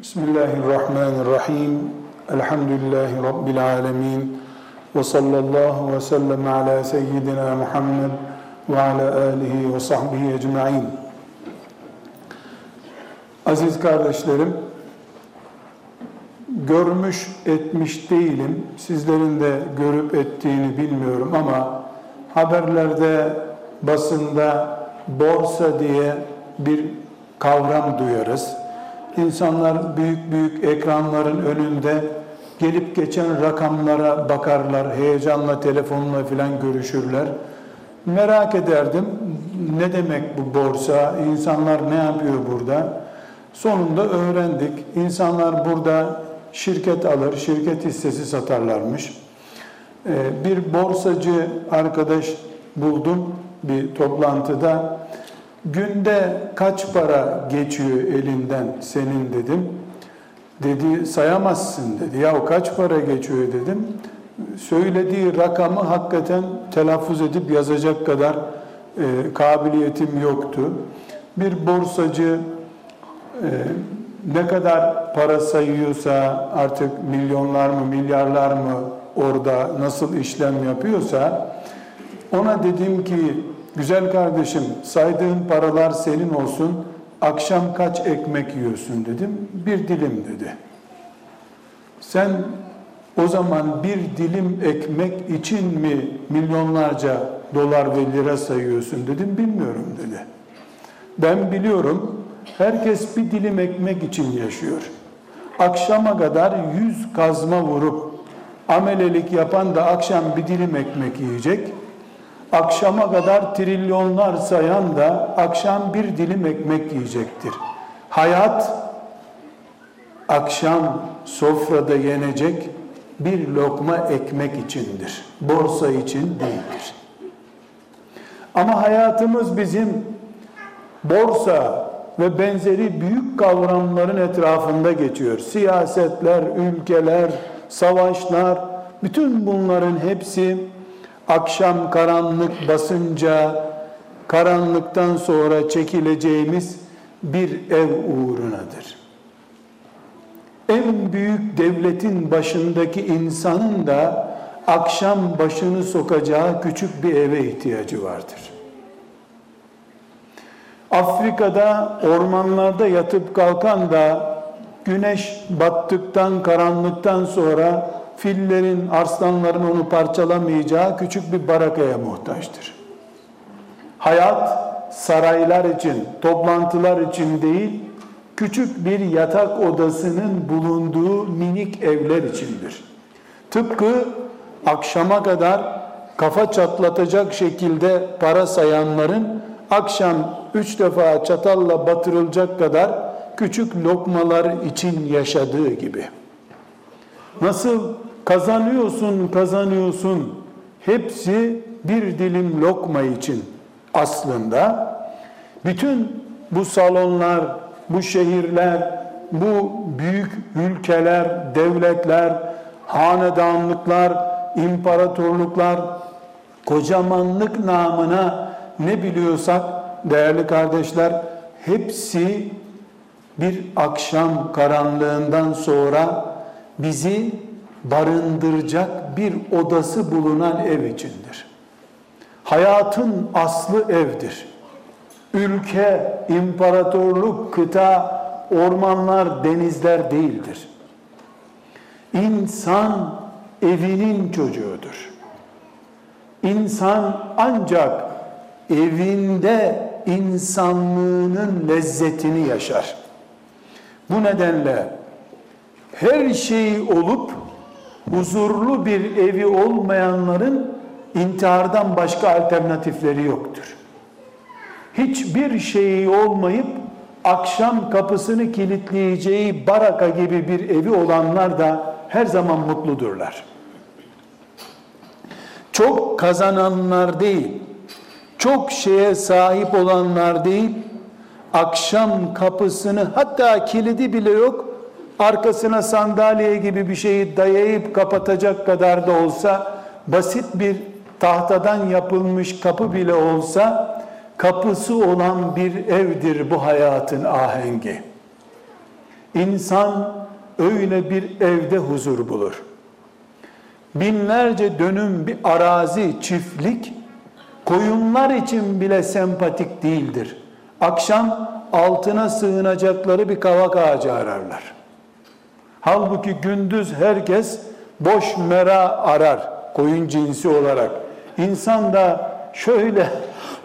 Bismillahirrahmanirrahim. Elhamdülillahi Rabbil alemin. Ve sallallahu ve sellem ala seyyidina Muhammed ve ala alihi ve sahbihi ecma'in. Aziz kardeşlerim, görmüş etmiş değilim. Sizlerin de görüp ettiğini bilmiyorum ama haberlerde, basında borsa diye bir kavram duyarız. İnsanlar büyük büyük ekranların önünde gelip geçen rakamlara bakarlar, heyecanla telefonla filan görüşürler. Merak ederdim ne demek bu borsa, insanlar ne yapıyor burada? Sonunda öğrendik. İnsanlar burada şirket alır, şirket hissesi satarlarmış. Ee, bir borsacı arkadaş buldum bir toplantıda. Günde kaç para geçiyor elinden senin dedim. Dedi sayamazsın dedi. Ya kaç para geçiyor dedim. Söylediği rakamı hakikaten telaffuz edip yazacak kadar e, kabiliyetim yoktu. Bir borsacı e, ne kadar para sayıyorsa artık milyonlar mı milyarlar mı orada nasıl işlem yapıyorsa ona dedim ki güzel kardeşim saydığın paralar senin olsun akşam kaç ekmek yiyorsun dedim bir dilim dedi. Sen o zaman bir dilim ekmek için mi milyonlarca dolar ve lira sayıyorsun dedim bilmiyorum dedi. Ben biliyorum herkes bir dilim ekmek için yaşıyor. Akşama kadar yüz kazma vurup amelelik yapan da akşam bir dilim ekmek yiyecek akşama kadar trilyonlar sayan da akşam bir dilim ekmek yiyecektir. Hayat akşam sofrada yenecek bir lokma ekmek içindir. Borsa için değildir. Ama hayatımız bizim borsa ve benzeri büyük kavramların etrafında geçiyor. Siyasetler, ülkeler, savaşlar, bütün bunların hepsi akşam karanlık basınca karanlıktan sonra çekileceğimiz bir ev uğrunadır. En büyük devletin başındaki insanın da akşam başını sokacağı küçük bir eve ihtiyacı vardır. Afrika'da ormanlarda yatıp kalkan da güneş battıktan karanlıktan sonra fillerin, arslanların onu parçalamayacağı küçük bir barakaya muhtaçtır. Hayat saraylar için, toplantılar için değil, küçük bir yatak odasının bulunduğu minik evler içindir. Tıpkı akşama kadar kafa çatlatacak şekilde para sayanların akşam üç defa çatalla batırılacak kadar küçük lokmalar için yaşadığı gibi. Nasıl kazanıyorsun, kazanıyorsun, hepsi bir dilim lokma için aslında. Bütün bu salonlar, bu şehirler, bu büyük ülkeler, devletler, hanedanlıklar, imparatorluklar, kocamanlık namına ne biliyorsak değerli kardeşler hepsi bir akşam karanlığından sonra bizi barındıracak bir odası bulunan ev içindir. Hayatın aslı evdir. Ülke, imparatorluk, kıta, ormanlar, denizler değildir. İnsan evinin çocuğudur. İnsan ancak evinde insanlığının lezzetini yaşar. Bu nedenle her şey olup huzurlu bir evi olmayanların intihardan başka alternatifleri yoktur. Hiçbir şeyi olmayıp akşam kapısını kilitleyeceği baraka gibi bir evi olanlar da her zaman mutludurlar. Çok kazananlar değil, çok şeye sahip olanlar değil, akşam kapısını hatta kilidi bile yok, arkasına sandalye gibi bir şeyi dayayıp kapatacak kadar da olsa basit bir tahtadan yapılmış kapı bile olsa kapısı olan bir evdir bu hayatın ahengi. İnsan öyle bir evde huzur bulur. Binlerce dönüm bir arazi, çiftlik koyunlar için bile sempatik değildir. Akşam altına sığınacakları bir kavak ağacı ararlar. Halbuki gündüz herkes boş mera arar koyun cinsi olarak. İnsan da şöyle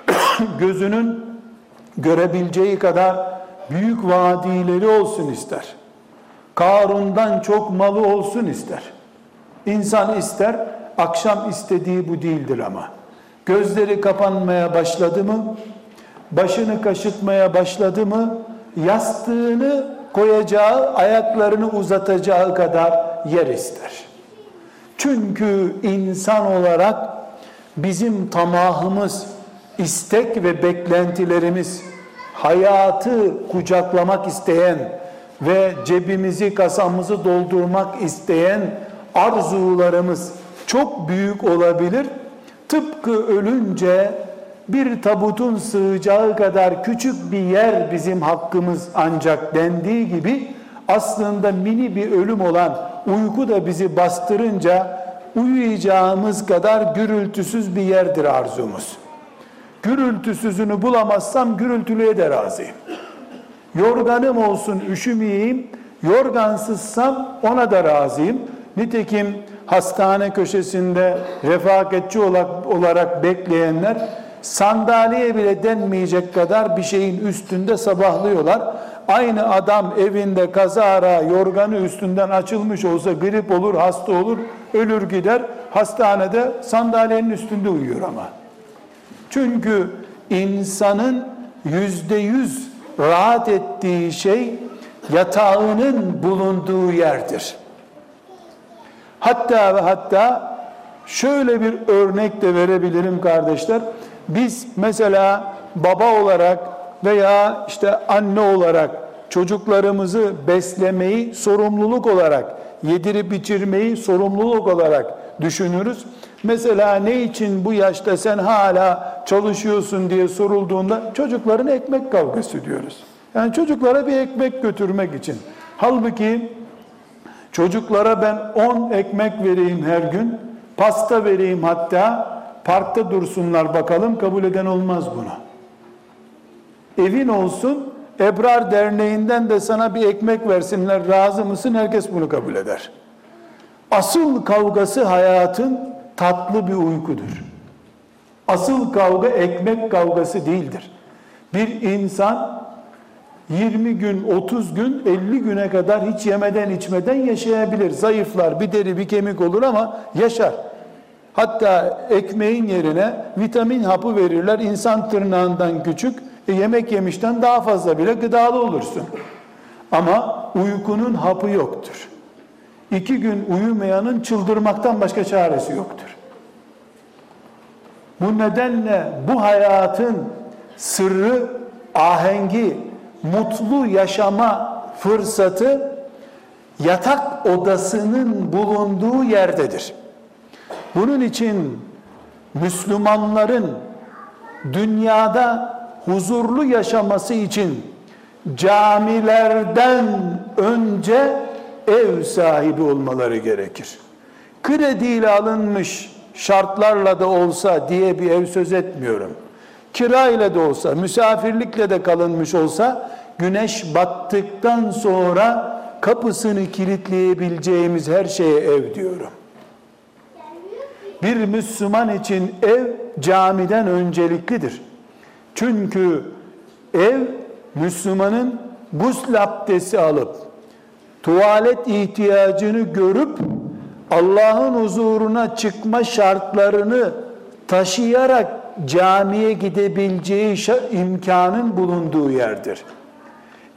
gözünün görebileceği kadar büyük vadileri olsun ister. Karun'dan çok malı olsun ister. İnsan ister, akşam istediği bu değildir ama. Gözleri kapanmaya başladı mı, başını kaşıtmaya başladı mı, yastığını koyacağı, ayaklarını uzatacağı kadar yer ister. Çünkü insan olarak bizim tamahımız, istek ve beklentilerimiz, hayatı kucaklamak isteyen ve cebimizi, kasamızı doldurmak isteyen arzularımız çok büyük olabilir. Tıpkı ölünce bir tabutun sığacağı kadar küçük bir yer bizim hakkımız ancak dendiği gibi aslında mini bir ölüm olan uyku da bizi bastırınca uyuyacağımız kadar gürültüsüz bir yerdir arzumuz. Gürültüsüzünü bulamazsam gürültülüye de razıyım. Yorganım olsun üşümeyeyim, yorgansızsam ona da razıyım. Nitekim hastane köşesinde refakatçi olarak bekleyenler sandalye bile denmeyecek kadar bir şeyin üstünde sabahlıyorlar. Aynı adam evinde kazara yorganı üstünden açılmış olsa grip olur, hasta olur, ölür gider. Hastanede sandalyenin üstünde uyuyor ama. Çünkü insanın yüzde yüz rahat ettiği şey yatağının bulunduğu yerdir. Hatta ve hatta şöyle bir örnek de verebilirim kardeşler. Biz mesela baba olarak veya işte anne olarak çocuklarımızı beslemeyi sorumluluk olarak, yedirip içirmeyi sorumluluk olarak düşünürüz. Mesela ne için bu yaşta sen hala çalışıyorsun diye sorulduğunda çocukların ekmek kavgası diyoruz. Yani çocuklara bir ekmek götürmek için. Halbuki çocuklara ben 10 ekmek vereyim her gün, pasta vereyim hatta, parkta dursunlar bakalım kabul eden olmaz bunu. Evin olsun, Ebrar Derneği'nden de sana bir ekmek versinler razı mısın? Herkes bunu kabul eder. Asıl kavgası hayatın tatlı bir uykudur. Asıl kavga ekmek kavgası değildir. Bir insan 20 gün, 30 gün, 50 güne kadar hiç yemeden içmeden yaşayabilir. Zayıflar, bir deri bir kemik olur ama yaşar. Hatta ekmeğin yerine vitamin hapı verirler. İnsan tırnağından küçük, e yemek yemişten daha fazla bile gıdalı olursun. Ama uykunun hapı yoktur. İki gün uyumayanın çıldırmaktan başka çaresi yoktur. Bu nedenle bu hayatın sırrı, ahengi, mutlu yaşama fırsatı yatak odasının bulunduğu yerdedir. Bunun için Müslümanların dünyada huzurlu yaşaması için camilerden önce ev sahibi olmaları gerekir. Krediyle alınmış şartlarla da olsa diye bir ev söz etmiyorum. Kira ile de olsa, misafirlikle de kalınmış olsa güneş battıktan sonra kapısını kilitleyebileceğimiz her şeye ev diyorum. Bir Müslüman için ev camiden önceliklidir. Çünkü ev Müslümanın gusl abdesti alıp tuvalet ihtiyacını görüp Allah'ın huzuruna çıkma şartlarını taşıyarak camiye gidebileceği imkanın bulunduğu yerdir.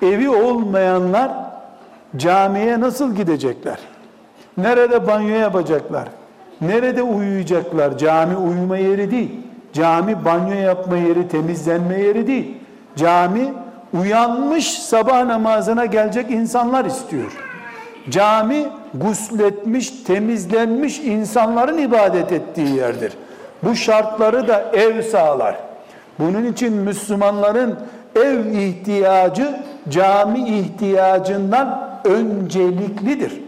Evi olmayanlar camiye nasıl gidecekler? Nerede banyo yapacaklar? Nerede uyuyacaklar? Cami uyuma yeri değil. Cami banyo yapma yeri, temizlenme yeri değil. Cami uyanmış sabah namazına gelecek insanlar istiyor. Cami gusletmiş, temizlenmiş insanların ibadet ettiği yerdir. Bu şartları da ev sağlar. Bunun için Müslümanların ev ihtiyacı cami ihtiyacından önceliklidir.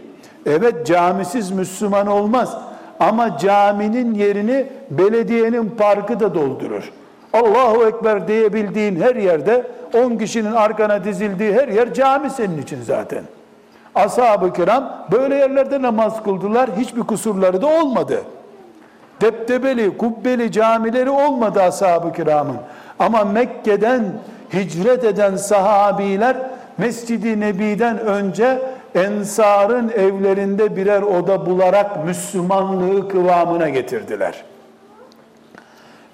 Evet camisiz Müslüman olmaz ama caminin yerini belediyenin parkı da doldurur. Allahu Ekber diyebildiğin her yerde 10 kişinin arkana dizildiği her yer cami senin için zaten. Ashab-ı kiram böyle yerlerde namaz kıldılar. Hiçbir kusurları da olmadı. Deptebeli, kubbeli camileri olmadı ashab-ı kiramın. Ama Mekke'den hicret eden sahabiler Mescid-i Nebi'den önce ensarın evlerinde birer oda bularak Müslümanlığı kıvamına getirdiler.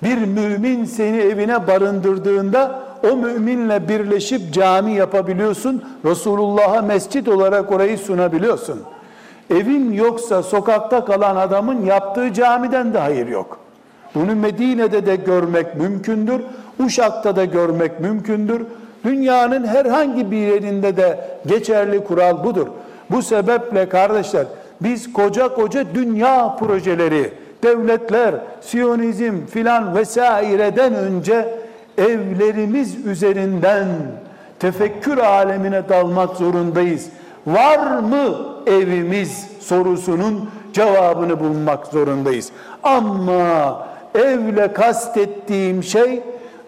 Bir mümin seni evine barındırdığında o müminle birleşip cami yapabiliyorsun. Resulullah'a mescit olarak orayı sunabiliyorsun. Evin yoksa sokakta kalan adamın yaptığı camiden de hayır yok. Bunu Medine'de de görmek mümkündür. Uşak'ta da görmek mümkündür. Dünyanın herhangi bir yerinde de geçerli kural budur. Bu sebeple kardeşler biz koca koca dünya projeleri, devletler, siyonizm filan vesaireden önce evlerimiz üzerinden tefekkür alemine dalmak zorundayız. Var mı evimiz sorusunun cevabını bulmak zorundayız. Ama evle kastettiğim şey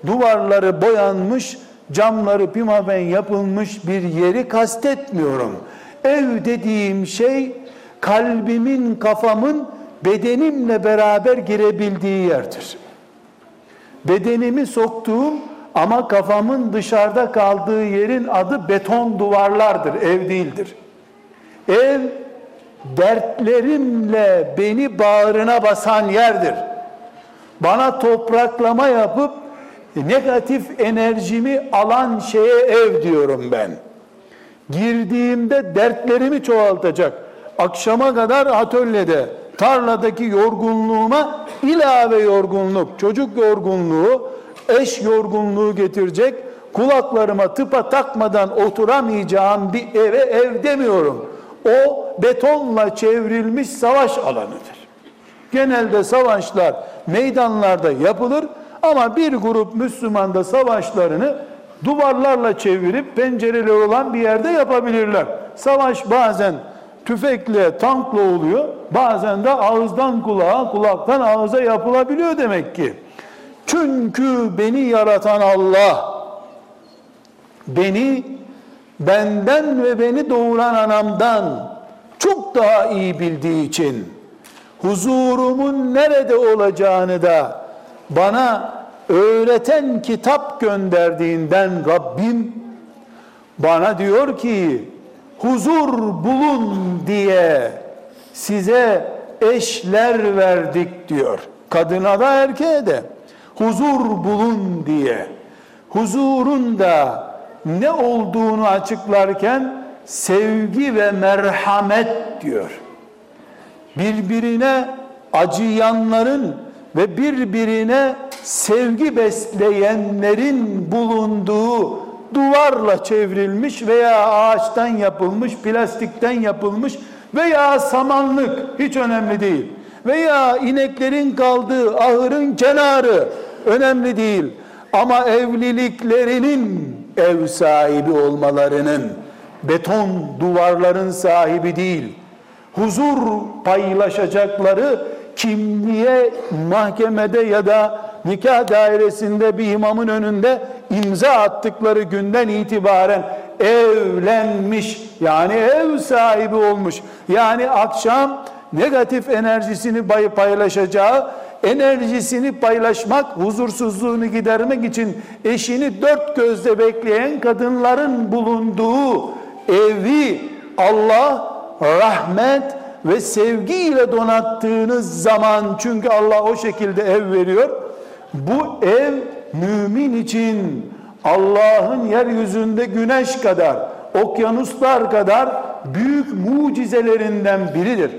duvarları boyanmış, camları pimapen yapılmış bir yeri kastetmiyorum. Ev dediğim şey kalbimin, kafamın bedenimle beraber girebildiği yerdir. Bedenimi soktuğum ama kafamın dışarıda kaldığı yerin adı beton duvarlardır, ev değildir. Ev dertlerimle beni bağrına basan yerdir. Bana topraklama yapıp negatif enerjimi alan şeye ev diyorum ben. Girdiğimde dertlerimi çoğaltacak. Akşama kadar atölyede, tarladaki yorgunluğuma ilave yorgunluk, çocuk yorgunluğu, eş yorgunluğu getirecek. Kulaklarıma tıpa takmadan oturamayacağım bir eve ev demiyorum. O betonla çevrilmiş savaş alanıdır. Genelde savaşlar meydanlarda yapılır ama bir grup Müslüman da savaşlarını duvarlarla çevirip pencereleri olan bir yerde yapabilirler. Savaş bazen tüfekle, tankla oluyor. Bazen de ağızdan kulağa, kulaktan ağıza yapılabiliyor demek ki. Çünkü beni yaratan Allah beni benden ve beni doğuran anamdan çok daha iyi bildiği için huzurumun nerede olacağını da bana öğreten kitap gönderdiğinden Rabbim bana diyor ki huzur bulun diye size eşler verdik diyor. Kadına da erkeğe de huzur bulun diye. Huzurun da ne olduğunu açıklarken sevgi ve merhamet diyor. Birbirine acıyanların ve birbirine sevgi besleyenlerin bulunduğu duvarla çevrilmiş veya ağaçtan yapılmış, plastikten yapılmış veya samanlık hiç önemli değil. Veya ineklerin kaldığı ahırın kenarı önemli değil. Ama evliliklerinin ev sahibi olmalarının beton duvarların sahibi değil. Huzur paylaşacakları kimliğe mahkemede ya da nikah dairesinde bir imamın önünde imza attıkları günden itibaren evlenmiş yani ev sahibi olmuş. Yani akşam negatif enerjisini paylaşacağı, enerjisini paylaşmak, huzursuzluğunu gidermek için eşini dört gözle bekleyen kadınların bulunduğu evi Allah rahmet ve sevgiyle donattığınız zaman çünkü Allah o şekilde ev veriyor. Bu ev mümin için Allah'ın yeryüzünde güneş kadar, okyanuslar kadar büyük mucizelerinden biridir.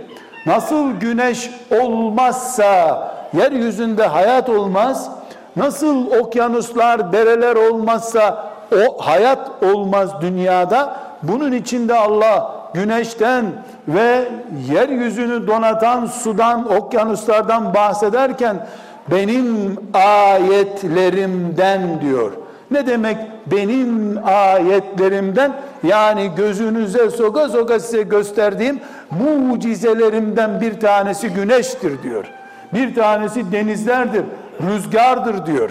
Nasıl güneş olmazsa yeryüzünde hayat olmaz, nasıl okyanuslar, dereler olmazsa o hayat olmaz dünyada. Bunun içinde Allah güneşten ve yeryüzünü donatan sudan, okyanuslardan bahsederken benim ayetlerimden diyor. Ne demek benim ayetlerimden yani gözünüze soka soka size gösterdiğim mucizelerimden bir tanesi güneştir diyor. Bir tanesi denizlerdir, rüzgardır diyor.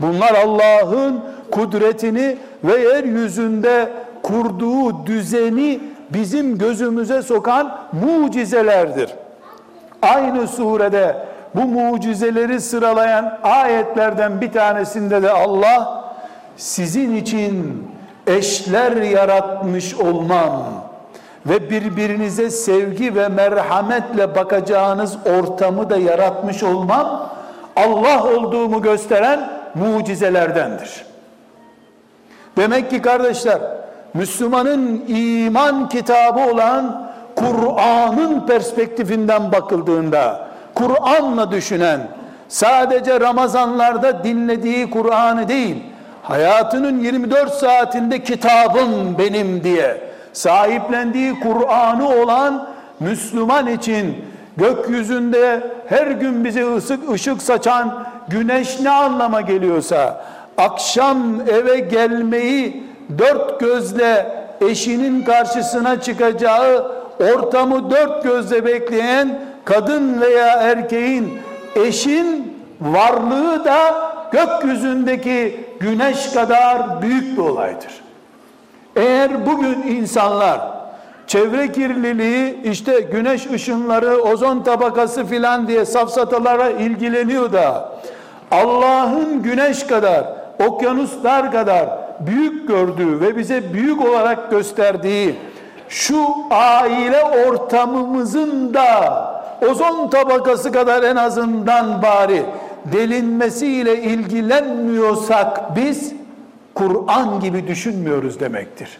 Bunlar Allah'ın kudretini ve yeryüzünde kurduğu düzeni bizim gözümüze sokan mucizelerdir. Aynı surede bu mucizeleri sıralayan ayetlerden bir tanesinde de Allah sizin için eşler yaratmış olmam ve birbirinize sevgi ve merhametle bakacağınız ortamı da yaratmış olmam Allah olduğumu gösteren mucizelerdendir. Demek ki kardeşler Müslümanın iman kitabı olan Kur'an'ın perspektifinden bakıldığında Kur'an'la düşünen sadece Ramazanlarda dinlediği Kur'an'ı değil hayatının 24 saatinde kitabım benim diye sahiplendiği Kur'an'ı olan Müslüman için gökyüzünde her gün bize ısık ışık saçan güneş ne anlama geliyorsa akşam eve gelmeyi dört gözle eşinin karşısına çıkacağı ortamı dört gözle bekleyen kadın veya erkeğin eşin varlığı da gökyüzündeki güneş kadar büyük bir olaydır. Eğer bugün insanlar çevre kirliliği işte güneş ışınları ozon tabakası filan diye safsatalara ilgileniyor da Allah'ın güneş kadar okyanuslar kadar büyük gördüğü ve bize büyük olarak gösterdiği şu aile ortamımızın da ozon tabakası kadar en azından bari delinmesiyle ilgilenmiyorsak biz Kur'an gibi düşünmüyoruz demektir.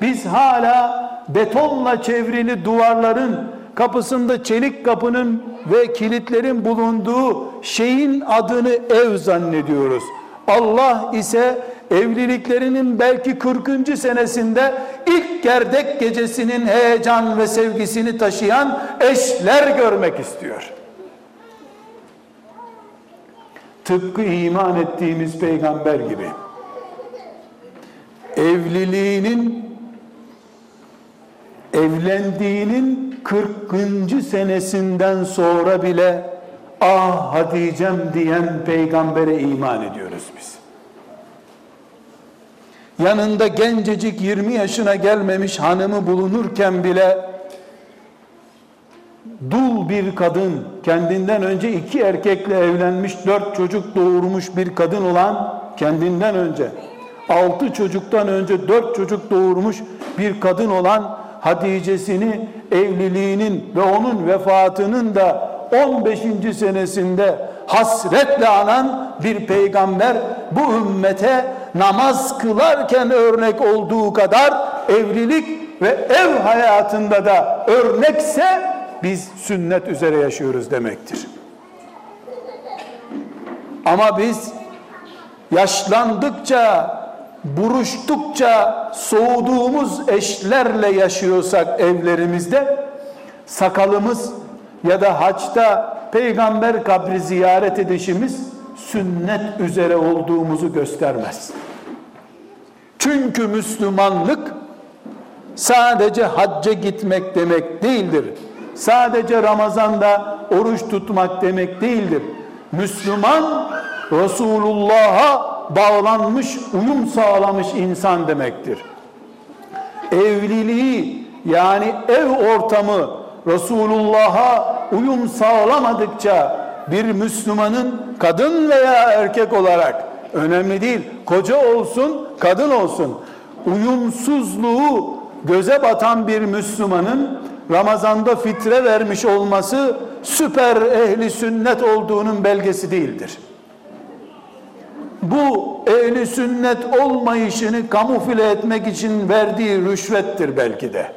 Biz hala betonla çevrili duvarların kapısında çelik kapının ve kilitlerin bulunduğu şeyin adını ev zannediyoruz. Allah ise evliliklerinin belki 40. senesinde ilk gerdek gecesinin heyecan ve sevgisini taşıyan eşler görmek istiyor. Tıpkı iman ettiğimiz peygamber gibi. Evliliğinin evlendiğinin 40. senesinden sonra bile ah Hatice'm diyen peygambere iman ediyoruz biz. Yanında gencecik 20 yaşına gelmemiş hanımı bulunurken bile dul bir kadın, kendinden önce iki erkekle evlenmiş, dört çocuk doğurmuş bir kadın olan, kendinden önce, altı çocuktan önce dört çocuk doğurmuş bir kadın olan Hatice'sini evliliğinin ve onun vefatının da 15. senesinde hasretle anan bir peygamber bu ümmete namaz kılarken örnek olduğu kadar evlilik ve ev hayatında da örnekse biz sünnet üzere yaşıyoruz demektir. Ama biz yaşlandıkça, buruştukça soğuduğumuz eşlerle yaşıyorsak evlerimizde sakalımız ya da haçta peygamber kabri ziyaret edişimiz sünnet üzere olduğumuzu göstermez. Çünkü Müslümanlık sadece hacca gitmek demek değildir. Sadece Ramazan'da oruç tutmak demek değildir. Müslüman Resulullah'a bağlanmış, uyum sağlamış insan demektir. Evliliği yani ev ortamı Resulullah'a uyum sağlamadıkça bir Müslümanın kadın veya erkek olarak önemli değil. Koca olsun, kadın olsun. Uyumsuzluğu göze batan bir Müslümanın Ramazan'da fitre vermiş olması süper ehli sünnet olduğunun belgesi değildir. Bu ehli sünnet olmayışını kamufle etmek için verdiği rüşvettir belki de.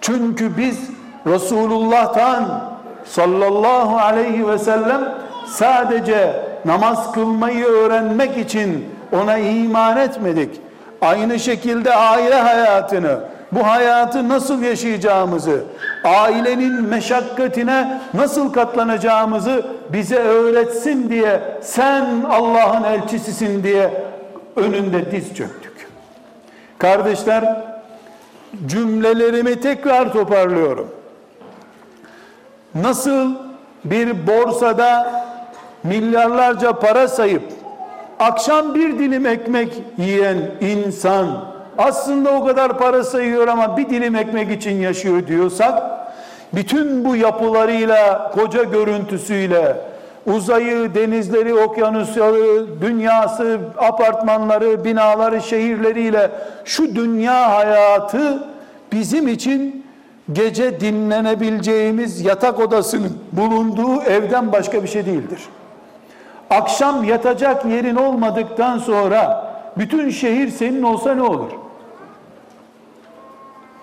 Çünkü biz Resulullah'tan sallallahu aleyhi ve sellem sadece namaz kılmayı öğrenmek için ona iman etmedik. Aynı şekilde aile hayatını, bu hayatı nasıl yaşayacağımızı, ailenin meşakkatine nasıl katlanacağımızı bize öğretsin diye sen Allah'ın elçisisin diye önünde diz çöktük. Kardeşler cümlelerimi tekrar toparlıyorum. Nasıl bir borsada milyarlarca para sayıp akşam bir dilim ekmek yiyen insan aslında o kadar para sayıyor ama bir dilim ekmek için yaşıyor diyorsak bütün bu yapılarıyla, koca görüntüsüyle, uzayı, denizleri, okyanusları, dünyası, apartmanları, binaları, şehirleriyle şu dünya hayatı bizim için gece dinlenebileceğimiz yatak odasının bulunduğu evden başka bir şey değildir. Akşam yatacak yerin olmadıktan sonra bütün şehir senin olsa ne olur?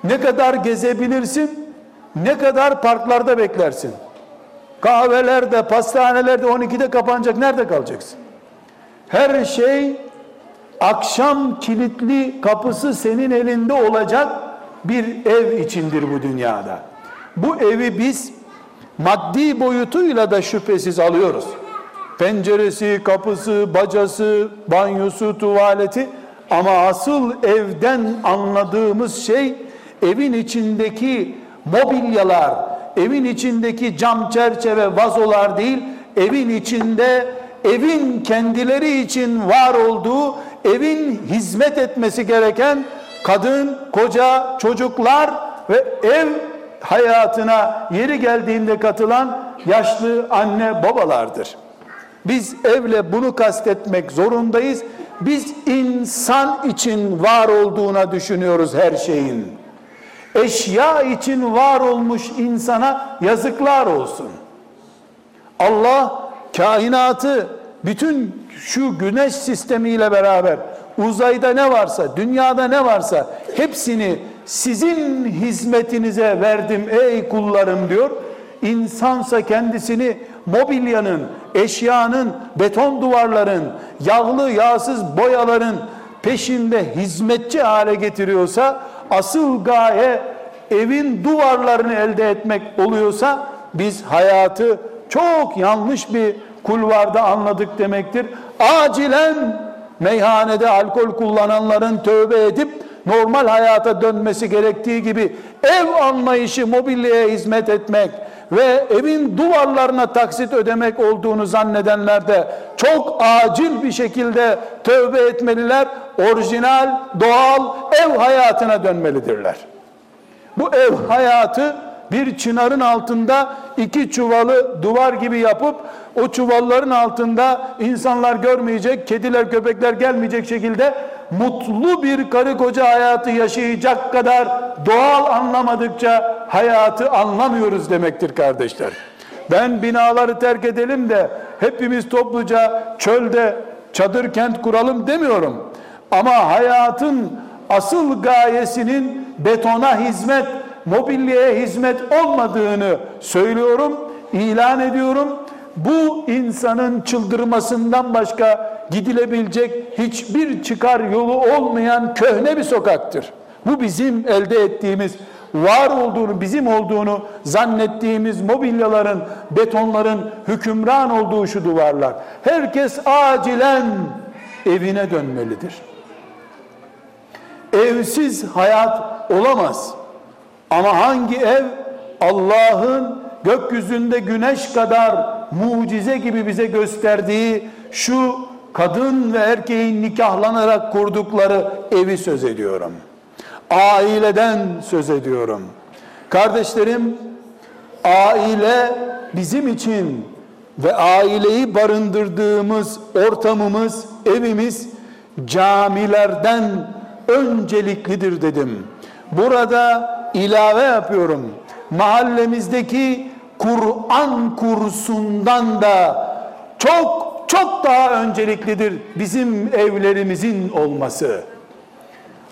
Ne kadar gezebilirsin, ne kadar parklarda beklersin. Kahvelerde, pastanelerde 12'de kapanacak, nerede kalacaksın? Her şey akşam kilitli kapısı senin elinde olacak bir ev içindir bu dünyada. Bu evi biz maddi boyutuyla da şüphesiz alıyoruz. Penceresi, kapısı, bacası, banyosu, tuvaleti ama asıl evden anladığımız şey evin içindeki mobilyalar, evin içindeki cam çerçeve, vazolar değil, evin içinde evin kendileri için var olduğu, evin hizmet etmesi gereken kadın, koca, çocuklar ve ev hayatına yeri geldiğinde katılan yaşlı anne babalardır. Biz evle bunu kastetmek zorundayız. Biz insan için var olduğuna düşünüyoruz her şeyin. Eşya için var olmuş insana yazıklar olsun. Allah kainatı bütün şu güneş sistemiyle beraber uzayda ne varsa, dünyada ne varsa hepsini sizin hizmetinize verdim ey kullarım diyor. İnsansa kendisini mobilyanın, eşyanın, beton duvarların, yağlı yağsız boyaların peşinde hizmetçi hale getiriyorsa asıl gaye evin duvarlarını elde etmek oluyorsa biz hayatı çok yanlış bir kulvarda anladık demektir. Acilen meyhanede alkol kullananların tövbe edip normal hayata dönmesi gerektiği gibi ev anlayışı mobilyaya hizmet etmek ve evin duvarlarına taksit ödemek olduğunu zannedenler de çok acil bir şekilde tövbe etmeliler. Orijinal, doğal ev hayatına dönmelidirler. Bu ev hayatı bir çınarın altında iki çuvalı duvar gibi yapıp o çuvalların altında insanlar görmeyecek, kediler köpekler gelmeyecek şekilde mutlu bir karı koca hayatı yaşayacak kadar doğal anlamadıkça hayatı anlamıyoruz demektir kardeşler. Ben binaları terk edelim de hepimiz topluca çölde çadır kent kuralım demiyorum. Ama hayatın asıl gayesinin betona hizmet, mobilyaya hizmet olmadığını söylüyorum, ilan ediyorum. Bu insanın çıldırmasından başka gidilebilecek hiçbir çıkar yolu olmayan köhne bir sokaktır. Bu bizim elde ettiğimiz, var olduğunu, bizim olduğunu zannettiğimiz mobilyaların, betonların hükümran olduğu şu duvarlar. Herkes acilen evine dönmelidir. Evsiz hayat olamaz. Ama hangi ev Allah'ın gökyüzünde güneş kadar mucize gibi bize gösterdiği şu kadın ve erkeğin nikahlanarak kurdukları evi söz ediyorum. Aileden söz ediyorum. Kardeşlerim, aile bizim için ve aileyi barındırdığımız ortamımız, evimiz camilerden önceliklidir dedim. Burada ilave yapıyorum. Mahallemizdeki Kur'an kursundan da çok çok daha önceliklidir bizim evlerimizin olması.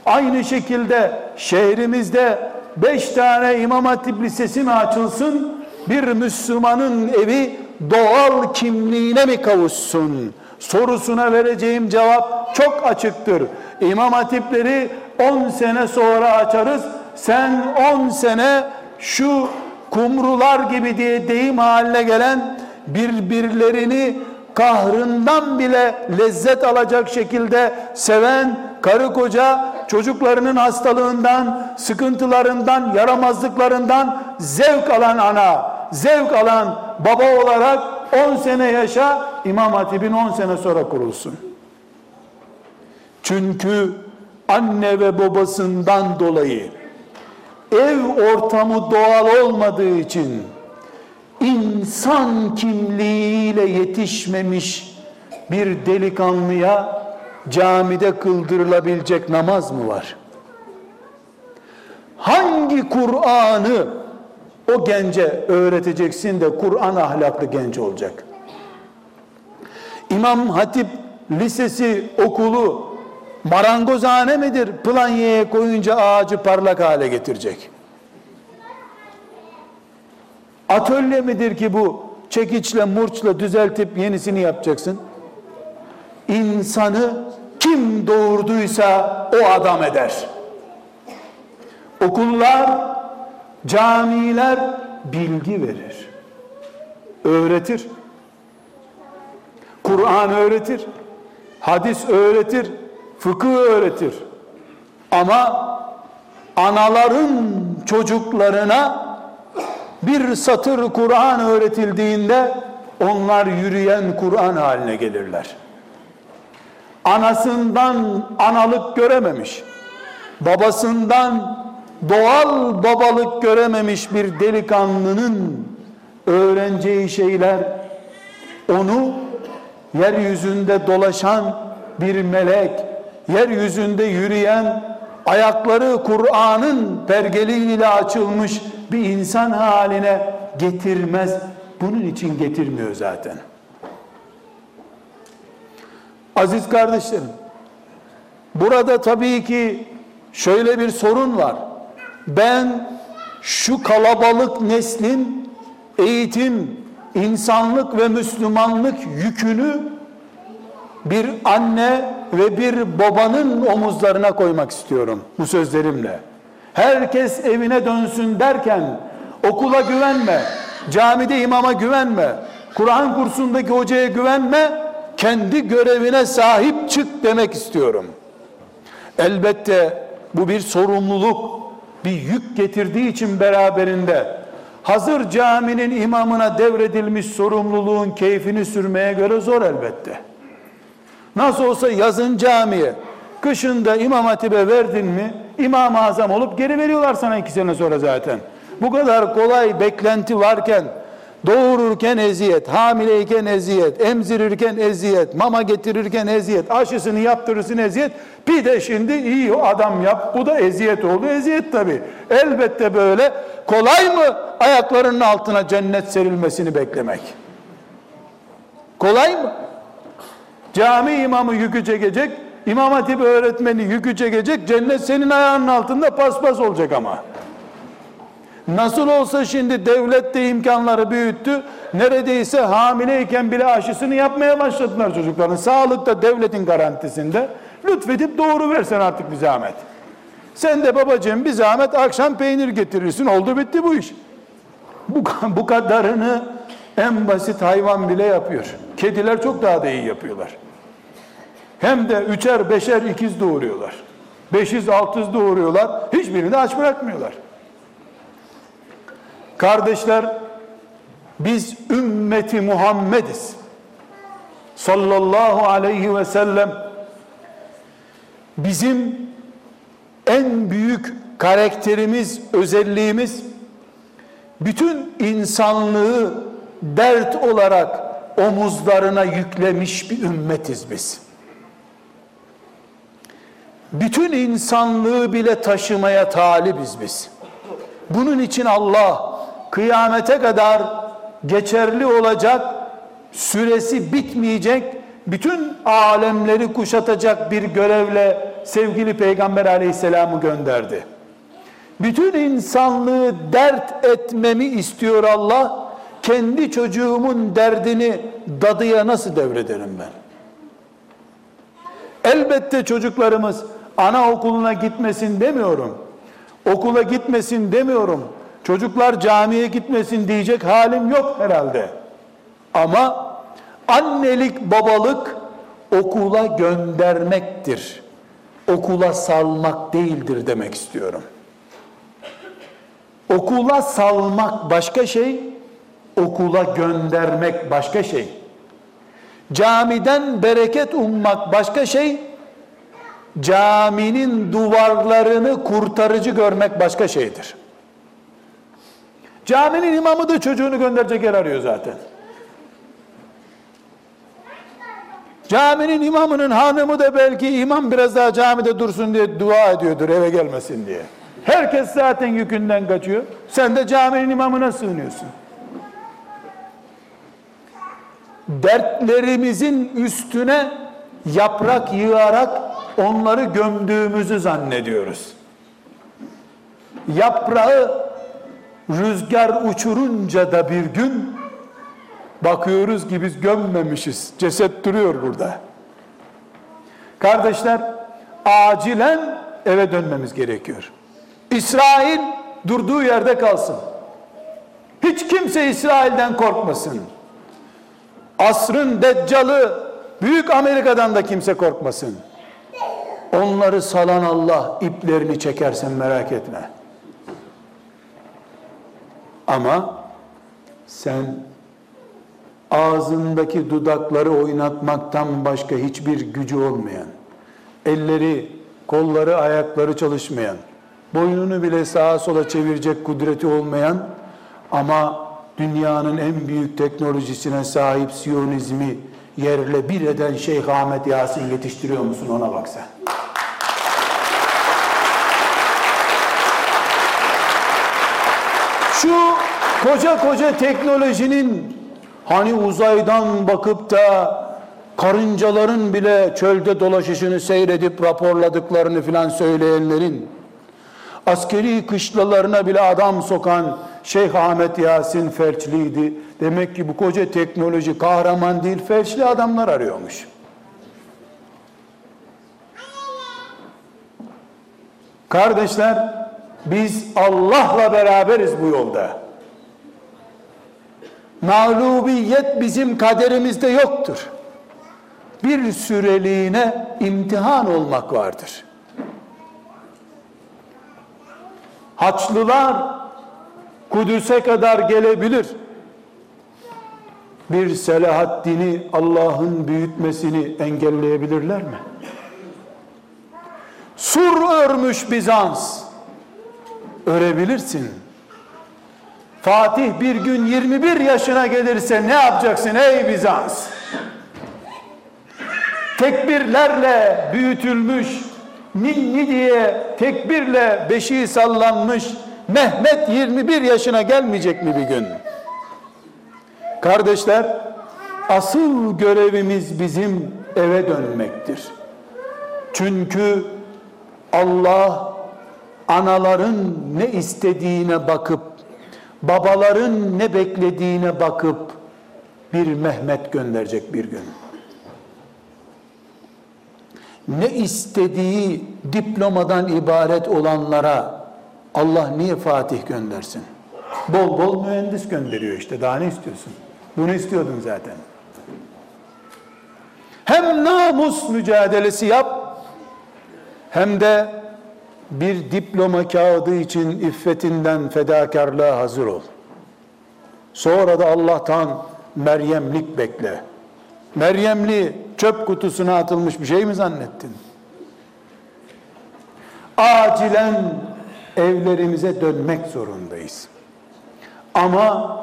Aynı şekilde şehrimizde beş tane İmam Hatip Lisesi mi açılsın? Bir Müslümanın evi doğal kimliğine mi kavuşsun? Sorusuna vereceğim cevap çok açıktır. İmam Hatipleri 10 sene sonra açarız sen 10 sene şu kumrular gibi diye deyim haline gelen birbirlerini kahrından bile lezzet alacak şekilde seven karı koca çocuklarının hastalığından, sıkıntılarından, yaramazlıklarından zevk alan ana, zevk alan baba olarak 10 sene yaşa, İmam Hatip'in 10 sene sonra kurulsun. Çünkü anne ve babasından dolayı ev ortamı doğal olmadığı için insan kimliğiyle yetişmemiş bir delikanlıya camide kıldırılabilecek namaz mı var? Hangi Kur'an'ı o gence öğreteceksin de Kur'an ahlaklı genç olacak? İmam Hatip Lisesi, okulu marangozhane midir? Planyeye koyunca ağacı parlak hale getirecek. Atölye midir ki bu? Çekiçle, murçla düzeltip yenisini yapacaksın. İnsanı kim doğurduysa o adam eder. Okullar, camiler bilgi verir. Öğretir. Kur'an öğretir. Hadis öğretir. Fıkıh öğretir. Ama anaların çocuklarına bir satır Kur'an öğretildiğinde onlar yürüyen Kur'an haline gelirler. Anasından analık görememiş, babasından doğal babalık görememiş bir delikanlının öğreneceği şeyler onu yeryüzünde dolaşan bir melek, yeryüzünde yürüyen ayakları Kur'an'ın pergeliğiyle açılmış bir insan haline getirmez. Bunun için getirmiyor zaten. Aziz kardeşlerim, burada tabii ki şöyle bir sorun var. Ben şu kalabalık neslin eğitim, insanlık ve Müslümanlık yükünü bir anne ve bir babanın omuzlarına koymak istiyorum bu sözlerimle. Herkes evine dönsün derken okula güvenme, camide imama güvenme, Kur'an kursundaki hocaya güvenme, kendi görevine sahip çık demek istiyorum. Elbette bu bir sorumluluk, bir yük getirdiği için beraberinde hazır caminin imamına devredilmiş sorumluluğun keyfini sürmeye göre zor elbette. Nasıl olsa yazın camiye, kışında imam hatibe verdin mi, imam azam olup geri veriyorlar sana iki sene sonra zaten. Bu kadar kolay beklenti varken, doğururken eziyet, hamileyken eziyet, emzirirken eziyet, mama getirirken eziyet, aşısını yaptırırsın eziyet, bir de şimdi iyi adam yap, bu da eziyet oldu, eziyet tabi. Elbette böyle, kolay mı ayaklarının altına cennet serilmesini beklemek? Kolay mı? Cami imamı yükü çekecek, İmam Hatip öğretmeni yükü çekecek, cennet senin ayağının altında paspas olacak ama. Nasıl olsa şimdi devlet de imkanları büyüttü. Neredeyse hamileyken bile aşısını yapmaya başladılar çocukların. Sağlıkta devletin garantisinde. Lütfedip doğru versen artık bir zahmet. Sen de babacığım bir zahmet akşam peynir getirirsin. Oldu bitti bu iş. Bu, bu kadarını en basit hayvan bile yapıyor. Kediler çok daha da iyi yapıyorlar. Hem de üçer beşer ikiz doğuruyorlar. Beşiz altız doğuruyorlar. Hiçbirini aç bırakmıyorlar. Kardeşler biz ümmeti Muhammediz. Sallallahu aleyhi ve sellem bizim en büyük karakterimiz, özelliğimiz bütün insanlığı dert olarak omuzlarına yüklemiş bir ümmetiz biz. Bütün insanlığı bile taşımaya talibiz biz. Bunun için Allah kıyamete kadar geçerli olacak, süresi bitmeyecek, bütün alemleri kuşatacak bir görevle sevgili Peygamber aleyhisselamı gönderdi. Bütün insanlığı dert etmemi istiyor Allah. Kendi çocuğumun derdini dadıya nasıl devrederim ben? Elbette çocuklarımız anaokuluna gitmesin demiyorum. Okula gitmesin demiyorum. Çocuklar camiye gitmesin diyecek halim yok herhalde. Ama annelik babalık okula göndermektir. Okula salmak değildir demek istiyorum. Okula salmak başka şey, okula göndermek başka şey. Camiden bereket ummak başka şey, caminin duvarlarını kurtarıcı görmek başka şeydir. Caminin imamı da çocuğunu gönderecek yer arıyor zaten. Caminin imamının hanımı da belki imam biraz daha camide dursun diye dua ediyordur eve gelmesin diye. Herkes zaten yükünden kaçıyor. Sen de caminin imamına sığınıyorsun. Dertlerimizin üstüne yaprak yığarak onları gömdüğümüzü zannediyoruz. Yaprağı rüzgar uçurunca da bir gün bakıyoruz ki biz gömmemişiz. Ceset duruyor burada. Kardeşler acilen eve dönmemiz gerekiyor. İsrail durduğu yerde kalsın. Hiç kimse İsrail'den korkmasın. Asrın deccalı büyük Amerika'dan da kimse korkmasın. Onları salan Allah iplerini çekersen merak etme. Ama sen ağzındaki dudakları oynatmaktan başka hiçbir gücü olmayan, elleri, kolları, ayakları çalışmayan, boynunu bile sağa sola çevirecek kudreti olmayan ama dünyanın en büyük teknolojisine sahip Siyonizmi yerle bir eden Şeyh Ahmet Yasin yetiştiriyor musun ona bak sen. Şu koca koca teknolojinin hani uzaydan bakıp da karıncaların bile çölde dolaşışını seyredip raporladıklarını filan söyleyenlerin askeri kışlalarına bile adam sokan Şeyh Ahmet Yasin felçliydi. Demek ki bu koca teknoloji kahraman değil felçli adamlar arıyormuş. Kardeşler biz Allah'la beraberiz bu yolda. Mağlubiyet bizim kaderimizde yoktur. Bir süreliğine imtihan olmak vardır. Haçlılar Kudüs'e kadar gelebilir. Bir Selahaddin'i Allah'ın büyütmesini engelleyebilirler mi? Sur örmüş Bizans. Örebilirsin. Fatih bir gün 21 yaşına gelirse ne yapacaksın ey Bizans? Tekbirlerle büyütülmüş, ninni diye tekbirle beşiği sallanmış Mehmet 21 yaşına gelmeyecek mi bir gün? Kardeşler, asıl görevimiz bizim eve dönmektir. Çünkü Allah anaların ne istediğine bakıp babaların ne beklediğine bakıp bir Mehmet gönderecek bir gün. Ne istediği diplomadan ibaret olanlara Allah niye Fatih göndersin? Bol bol mühendis gönderiyor işte. Daha ne istiyorsun? Bunu istiyordun zaten. Hem namus mücadelesi yap hem de bir diploma kağıdı için iffetinden fedakarlığa hazır ol. Sonra da Allah'tan Meryemlik bekle. Meryemli çöp kutusuna atılmış bir şey mi zannettin? Acilen evlerimize dönmek zorundayız. Ama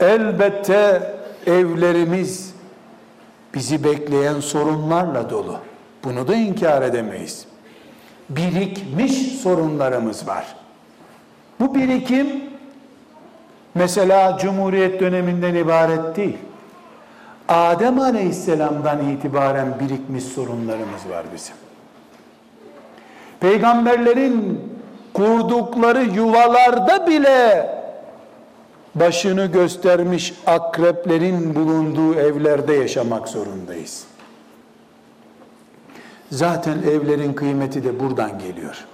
elbette evlerimiz bizi bekleyen sorunlarla dolu. Bunu da inkar edemeyiz birikmiş sorunlarımız var. Bu birikim mesela Cumhuriyet döneminden ibaret değil. Adem Aleyhisselam'dan itibaren birikmiş sorunlarımız var bizim. Peygamberlerin kurdukları yuvalarda bile başını göstermiş akreplerin bulunduğu evlerde yaşamak zorundayız. Zaten evlerin kıymeti de buradan geliyor.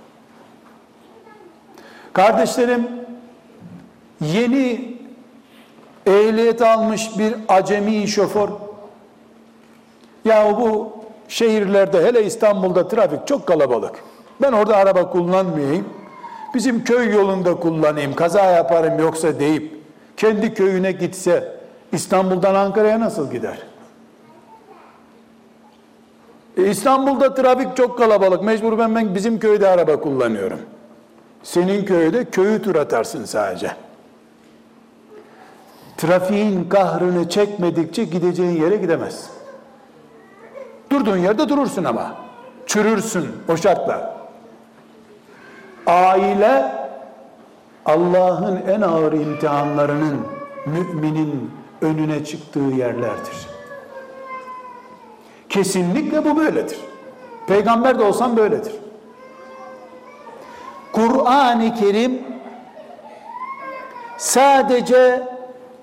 Kardeşlerim, yeni ehliyet almış bir acemi şoför, ya bu şehirlerde hele İstanbul'da trafik çok kalabalık. Ben orada araba kullanmayayım. Bizim köy yolunda kullanayım, kaza yaparım yoksa deyip kendi köyüne gitse İstanbul'dan Ankara'ya nasıl gider? E İstanbul'da trafik çok kalabalık. Mecbur ben, ben bizim köyde araba kullanıyorum. Senin köyde köyü tur atarsın sadece. Trafiğin kahrını çekmedikçe gideceğin yere gidemezsin. Durduğun yerde durursun ama. Çürürsün o şartla. Aile Allah'ın en ağır imtihanlarının müminin önüne çıktığı yerlerdir. Kesinlikle bu böyledir. Peygamber de olsan böyledir. Kur'an-ı Kerim sadece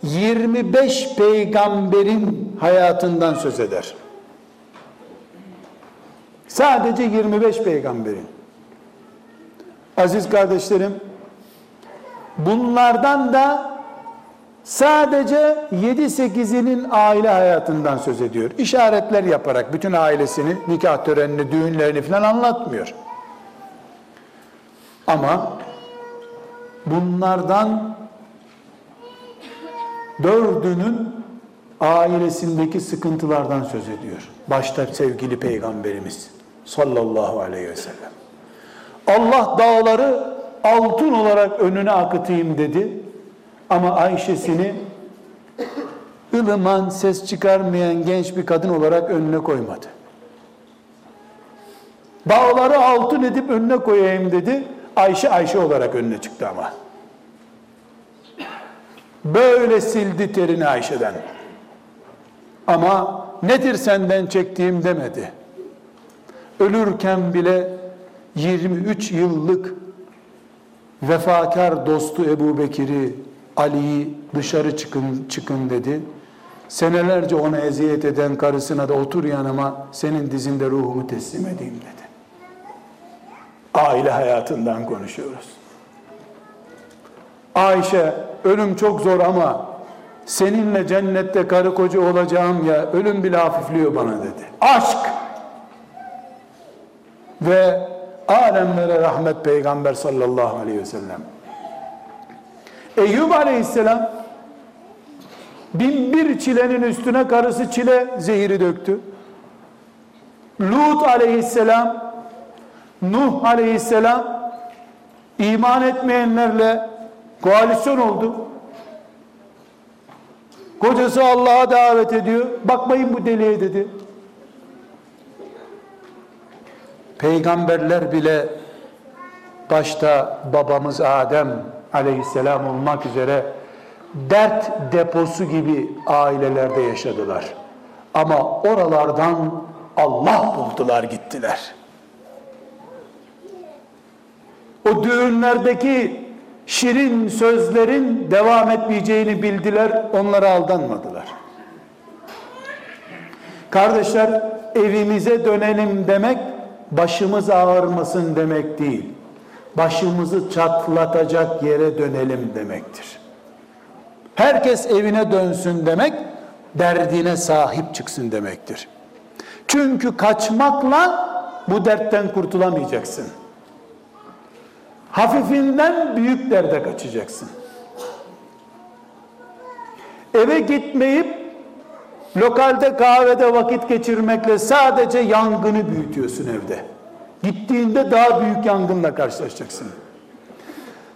25 peygamberin hayatından söz eder. Sadece 25 peygamberin. Aziz kardeşlerim, bunlardan da sadece 7-8'inin aile hayatından söz ediyor. İşaretler yaparak bütün ailesini, nikah törenini, düğünlerini falan anlatmıyor. Ama bunlardan dördünün ailesindeki sıkıntılardan söz ediyor. Başta sevgili peygamberimiz sallallahu aleyhi ve sellem. Allah dağları altın olarak önüne akıtayım dedi. Ama Ayşe'sini ılıman ses çıkarmayan genç bir kadın olarak önüne koymadı. Dağları altın edip önüne koyayım dedi. Ayşe Ayşe olarak önüne çıktı ama. Böyle sildi terini Ayşe'den. Ama nedir senden çektiğim demedi. Ölürken bile 23 yıllık vefakar dostu Ebu Bekir'i, Ali'yi dışarı çıkın, çıkın dedi. Senelerce ona eziyet eden karısına da otur yanıma senin dizinde ruhumu teslim edeyim dedi. Aile hayatından konuşuyoruz. Ayşe ölüm çok zor ama seninle cennette karı koca olacağım ya ölüm bile hafifliyor bana dedi. Aşk ve alemlere rahmet peygamber sallallahu aleyhi ve sellem. Eyyub aleyhisselam bin bir çilenin üstüne karısı çile zehiri döktü. Lut aleyhisselam, Nuh aleyhisselam iman etmeyenlerle koalisyon oldu. Kocası Allah'a davet ediyor. Bakmayın bu deliye dedi. Peygamberler bile başta babamız Adem aleyhisselam olmak üzere dert deposu gibi ailelerde yaşadılar. Ama oralardan Allah buldular gittiler. O düğünlerdeki şirin sözlerin devam etmeyeceğini bildiler, onlara aldanmadılar. Kardeşler, evimize dönelim demek başımız ağırmasın demek değil. Başımızı çatlatacak yere dönelim demektir. Herkes evine dönsün demek, derdine sahip çıksın demektir. Çünkü kaçmakla bu dertten kurtulamayacaksın. Hafifinden büyük derde kaçacaksın. Eve gitmeyip lokalde kahvede vakit geçirmekle sadece yangını büyütüyorsun evde. Gittiğinde daha büyük yangınla karşılaşacaksın.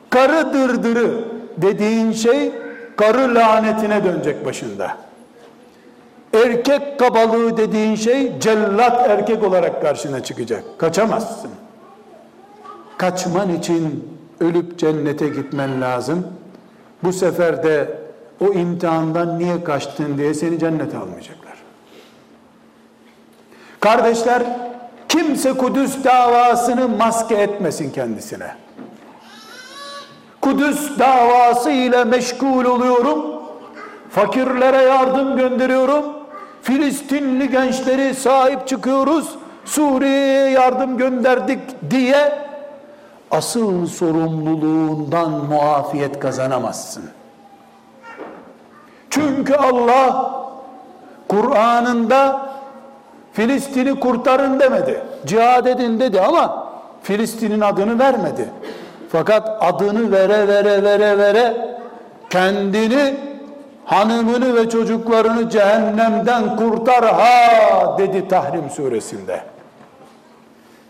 Karı dırdırı dediğin şey karı lanetine dönecek başında. Erkek kabalığı dediğin şey cellat erkek olarak karşına çıkacak. Kaçamazsın. Kaçman için ölüp cennete gitmen lazım. Bu sefer de o imtihandan niye kaçtın diye seni cennete almayacaklar. Kardeşler, kimse Kudüs davasını maske etmesin kendisine. Kudüs davası ile meşgul oluyorum. Fakirlere yardım gönderiyorum. Filistinli gençleri sahip çıkıyoruz. Suriye'ye yardım gönderdik diye asıl sorumluluğundan muafiyet kazanamazsın. Çünkü Allah Kur'an'ında Filistin'i kurtarın demedi. Cihad edin dedi ama Filistin'in adını vermedi. Fakat adını vere vere vere vere kendini hanımını ve çocuklarını cehennemden kurtar ha dedi Tahrim suresinde.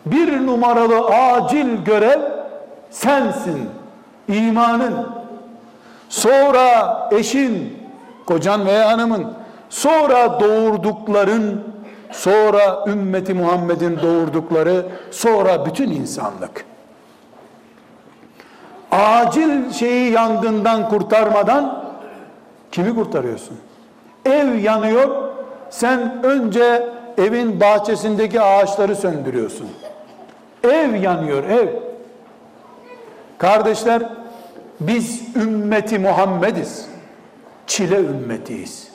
Bir numaralı acil görev sensin. imanın. Sonra eşin, kocan veya hanımın, sonra doğurdukların, sonra ümmeti Muhammed'in doğurdukları, sonra bütün insanlık. Acil şeyi yangından kurtarmadan kimi kurtarıyorsun? Ev yanıyor, sen önce evin bahçesindeki ağaçları söndürüyorsun. Ev yanıyor, ev. Kardeşler, biz ümmeti Muhammediz. Çile ümmetiyiz.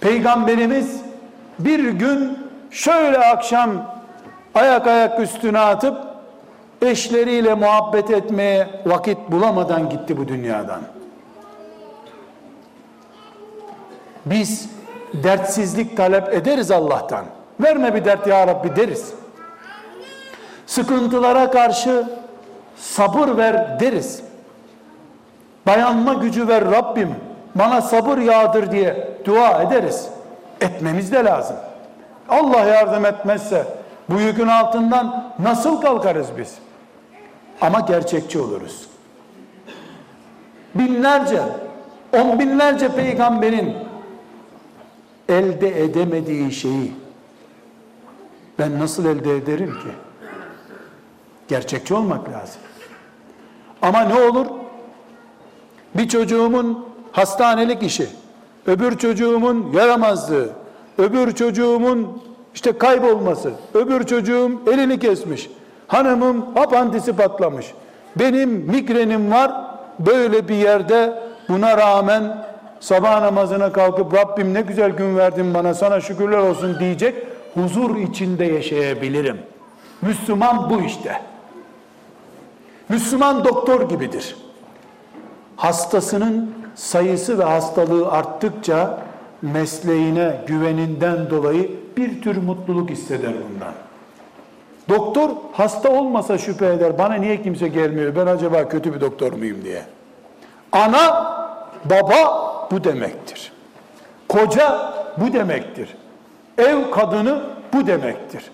Peygamberimiz bir gün şöyle akşam ayak ayak üstüne atıp eşleriyle muhabbet etmeye vakit bulamadan gitti bu dünyadan. Biz dertsizlik talep ederiz Allah'tan. Verme bir dert ya Rabbi deriz. Sıkıntılara karşı sabır ver deriz. Dayanma gücü ver Rabbim. Bana sabır yağdır diye dua ederiz. Etmemiz de lazım. Allah yardım etmezse bu yükün altından nasıl kalkarız biz? Ama gerçekçi oluruz. Binlerce, on binlerce peygamberin elde edemediği şeyi ben nasıl elde ederim ki? Gerçekçi olmak lazım. Ama ne olur? Bir çocuğumun hastanelik işi, öbür çocuğumun yaramazlığı, öbür çocuğumun işte kaybolması, öbür çocuğum elini kesmiş, hanımım apantisi patlamış, benim migrenim var, böyle bir yerde buna rağmen sabah namazına kalkıp Rabbim ne güzel gün verdin bana sana şükürler olsun diyecek huzur içinde yaşayabilirim. Müslüman bu işte. Müslüman doktor gibidir. Hastasının sayısı ve hastalığı arttıkça mesleğine güveninden dolayı bir tür mutluluk hisseder bundan. Doktor hasta olmasa şüphe eder. Bana niye kimse gelmiyor? Ben acaba kötü bir doktor muyum diye. Ana, baba bu demektir. Koca bu demektir. Ev kadını bu demektir.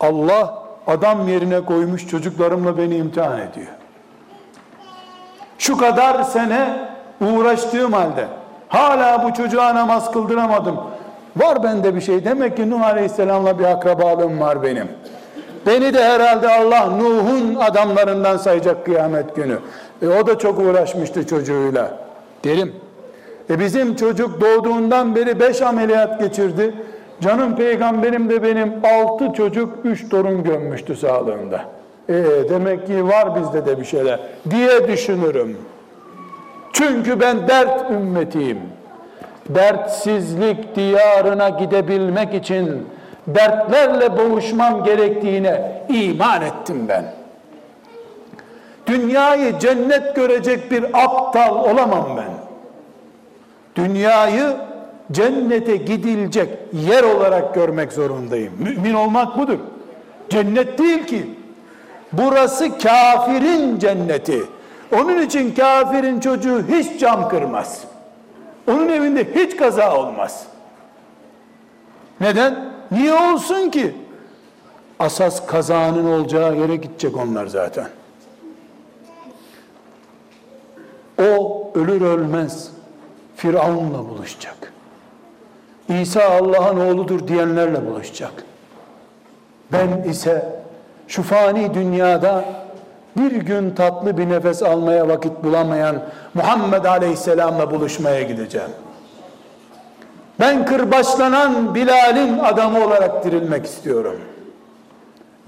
Allah adam yerine koymuş çocuklarımla beni imtihan ediyor. Şu kadar sene uğraştığım halde hala bu çocuğa namaz kıldıramadım. Var bende bir şey. Demek ki Nuh Aleyhisselam'la bir akrabalığım var benim. Beni de herhalde Allah Nuh'un adamlarından sayacak kıyamet günü. E, o da çok uğraşmıştı çocuğuyla. Derim. E bizim çocuk doğduğundan beri beş ameliyat geçirdi. Canım peygamberim de benim altı çocuk, üç torun gömmüştü sağlığında. E, demek ki var bizde de bir şeyler diye düşünürüm. Çünkü ben dert ümmetiyim. Dertsizlik diyarına gidebilmek için dertlerle boğuşmam gerektiğine iman ettim ben. Dünyayı cennet görecek bir aptal olamam ben. Dünyayı cennete gidilecek yer olarak görmek zorundayım. Mümin olmak budur. Cennet değil ki. Burası kafirin cenneti. Onun için kafirin çocuğu hiç cam kırmaz. Onun evinde hiç kaza olmaz. Neden? Niye olsun ki? Asas kazanın olacağı yere gidecek onlar zaten. O ölür ölmez Firavun'la buluşacak. İsa Allah'ın oğludur diyenlerle buluşacak. Ben ise şu fani dünyada bir gün tatlı bir nefes almaya vakit bulamayan Muhammed Aleyhisselam'la buluşmaya gideceğim. Ben kırbaçlanan Bilal'in adamı olarak dirilmek istiyorum.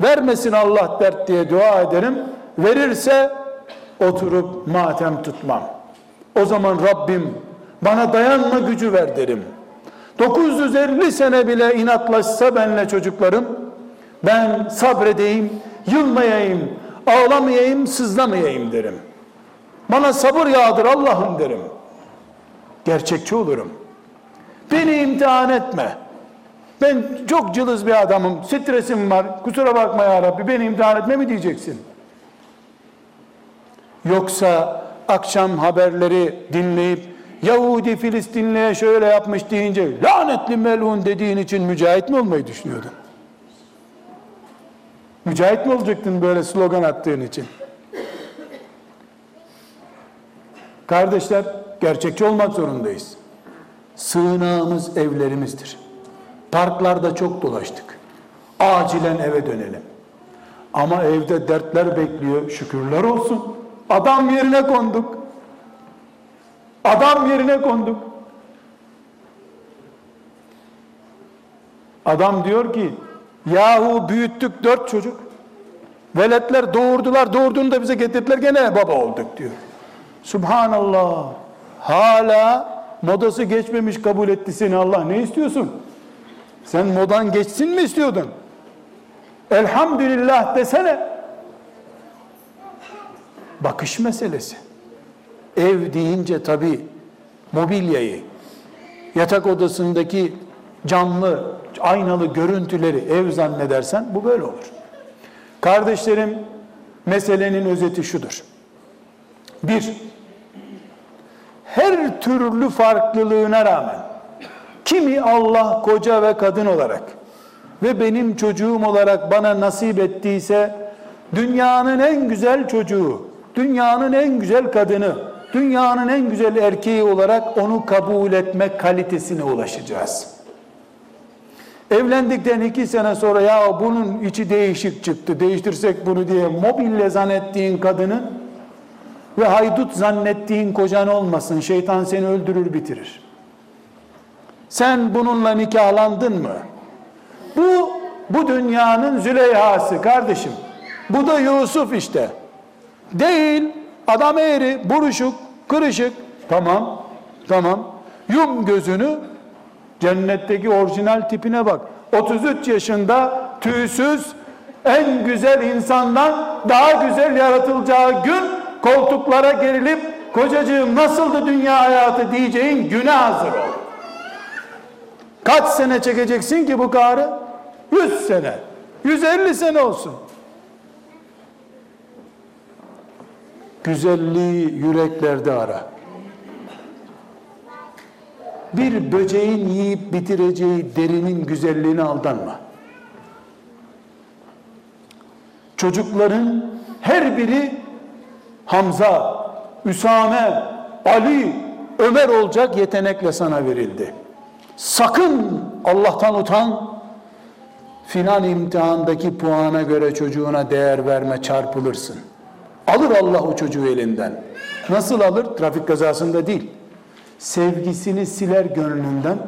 Vermesin Allah dert diye dua ederim. Verirse oturup matem tutmam. O zaman Rabbim bana dayanma gücü ver derim. 950 sene bile inatlaşsa benle çocuklarım ben sabredeyim, yılmayayım. Ağlamayayım, sızlamayayım derim. Bana sabır yağdır Allah'ım derim. Gerçekçi olurum. Beni imtihan etme. Ben çok cılız bir adamım, stresim var, kusura bakma ya Rabbi beni imtihan etme mi diyeceksin? Yoksa akşam haberleri dinleyip Yahudi Filistinli'ye şöyle yapmış deyince lanetli melun dediğin için mücahit mi olmayı düşünüyordun? Mücahit mi olacaktın böyle slogan attığın için? Kardeşler, gerçekçi olmak zorundayız. Sığınağımız evlerimizdir. Parklarda çok dolaştık. Acilen eve dönelim. Ama evde dertler bekliyor. Şükürler olsun. Adam yerine konduk. Adam yerine konduk. Adam diyor ki yahu büyüttük dört çocuk. Veletler doğurdular, doğurduğunu da bize getirdiler gene baba olduk diyor. Subhanallah. Hala modası geçmemiş kabul etti seni Allah. Ne istiyorsun? Sen modan geçsin mi istiyordun? Elhamdülillah desene. Bakış meselesi. Ev deyince tabi mobilyayı, yatak odasındaki canlı, aynalı görüntüleri ev zannedersen bu böyle olur. Kardeşlerim, meselenin özeti şudur. Bir, her türlü farklılığına rağmen, kimi Allah koca ve kadın olarak ve benim çocuğum olarak bana nasip ettiyse, dünyanın en güzel çocuğu, dünyanın en güzel kadını, dünyanın en güzel erkeği olarak onu kabul etme kalitesine ulaşacağız. Evlendikten iki sene sonra ya bunun içi değişik çıktı, değiştirsek bunu diye mobille zannettiğin kadını ve haydut zannettiğin kocan olmasın. Şeytan seni öldürür bitirir. Sen bununla nikahlandın mı? Bu bu dünyanın Züleyha'sı kardeşim. Bu da Yusuf işte. Değil. Adam eğri, buruşuk, kırışık. Tamam. Tamam. Yum gözünü. Cennetteki orijinal tipine bak. 33 yaşında tüysüz en güzel insandan daha güzel yaratılacağı gün koltuklara gerilip kocacığım nasıldı dünya hayatı diyeceğin güne hazır ol. Kaç sene çekeceksin ki bu karı? 100 sene. 150 sene olsun. Güzelliği yüreklerde ara. Bir böceğin yiyip bitireceği derinin güzelliğine aldanma. Çocukların her biri Hamza, Üsame, Ali, Ömer olacak yetenekle sana verildi. Sakın Allah'tan utan, filan imtihandaki puana göre çocuğuna değer verme çarpılırsın. Alır Allah o çocuğu elinden. Nasıl alır? Trafik kazasında değil. Sevgisini siler gönlünden.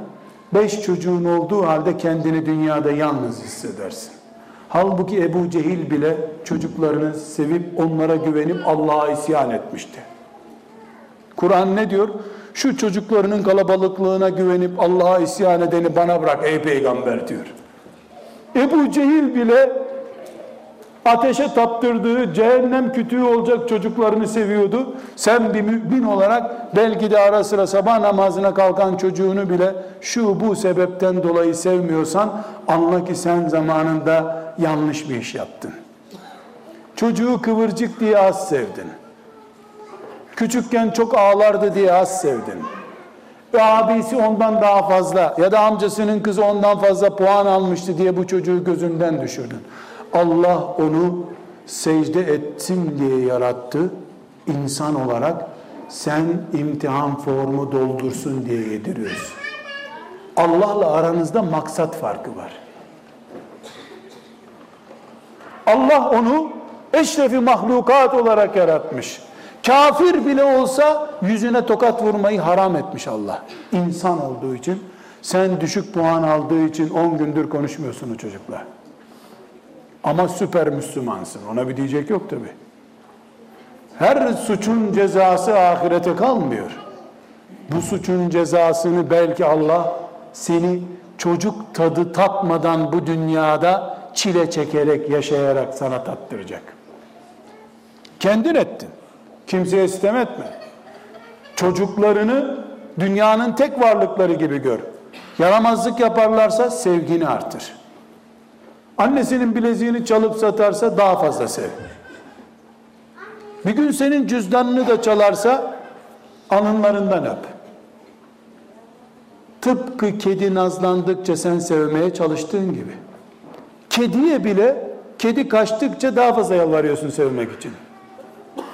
Beş çocuğun olduğu halde kendini dünyada yalnız hissedersin. Halbuki Ebu Cehil bile çocuklarını sevip onlara güvenip Allah'a isyan etmişti. Kur'an ne diyor? Şu çocuklarının kalabalıklığına güvenip Allah'a isyan edeni bana bırak ey peygamber diyor. Ebu Cehil bile ateşe taptırdığı cehennem kütüğü olacak çocuklarını seviyordu. Sen bir mümin olarak belki de ara sıra sabah namazına kalkan çocuğunu bile şu bu sebepten dolayı sevmiyorsan anla ki sen zamanında yanlış bir iş yaptın. Çocuğu kıvırcık diye az sevdin. Küçükken çok ağlardı diye az sevdin. Ve abisi ondan daha fazla ya da amcasının kızı ondan fazla puan almıştı diye bu çocuğu gözünden düşürdün. Allah onu secde etsin diye yarattı. İnsan olarak sen imtihan formu doldursun diye yediriyorsun. Allah'la aranızda maksat farkı var. Allah onu eşrefi mahlukat olarak yaratmış. Kafir bile olsa yüzüne tokat vurmayı haram etmiş Allah. İnsan olduğu için sen düşük puan aldığı için 10 gündür konuşmuyorsun o çocukla. Ama süper Müslümansın. Ona bir diyecek yok tabi. Her suçun cezası ahirete kalmıyor. Bu suçun cezasını belki Allah seni çocuk tadı tatmadan bu dünyada çile çekerek, yaşayarak sana tattıracak. Kendin ettin. Kimseye sitem etme. Çocuklarını dünyanın tek varlıkları gibi gör. Yaramazlık yaparlarsa sevgini artır. Annesinin bileziğini çalıp satarsa daha fazla sev. Bir gün senin cüzdanını da çalarsa alınlarından öp. Tıpkı kedi nazlandıkça sen sevmeye çalıştığın gibi. Kediye bile kedi kaçtıkça daha fazla yalvarıyorsun sevmek için.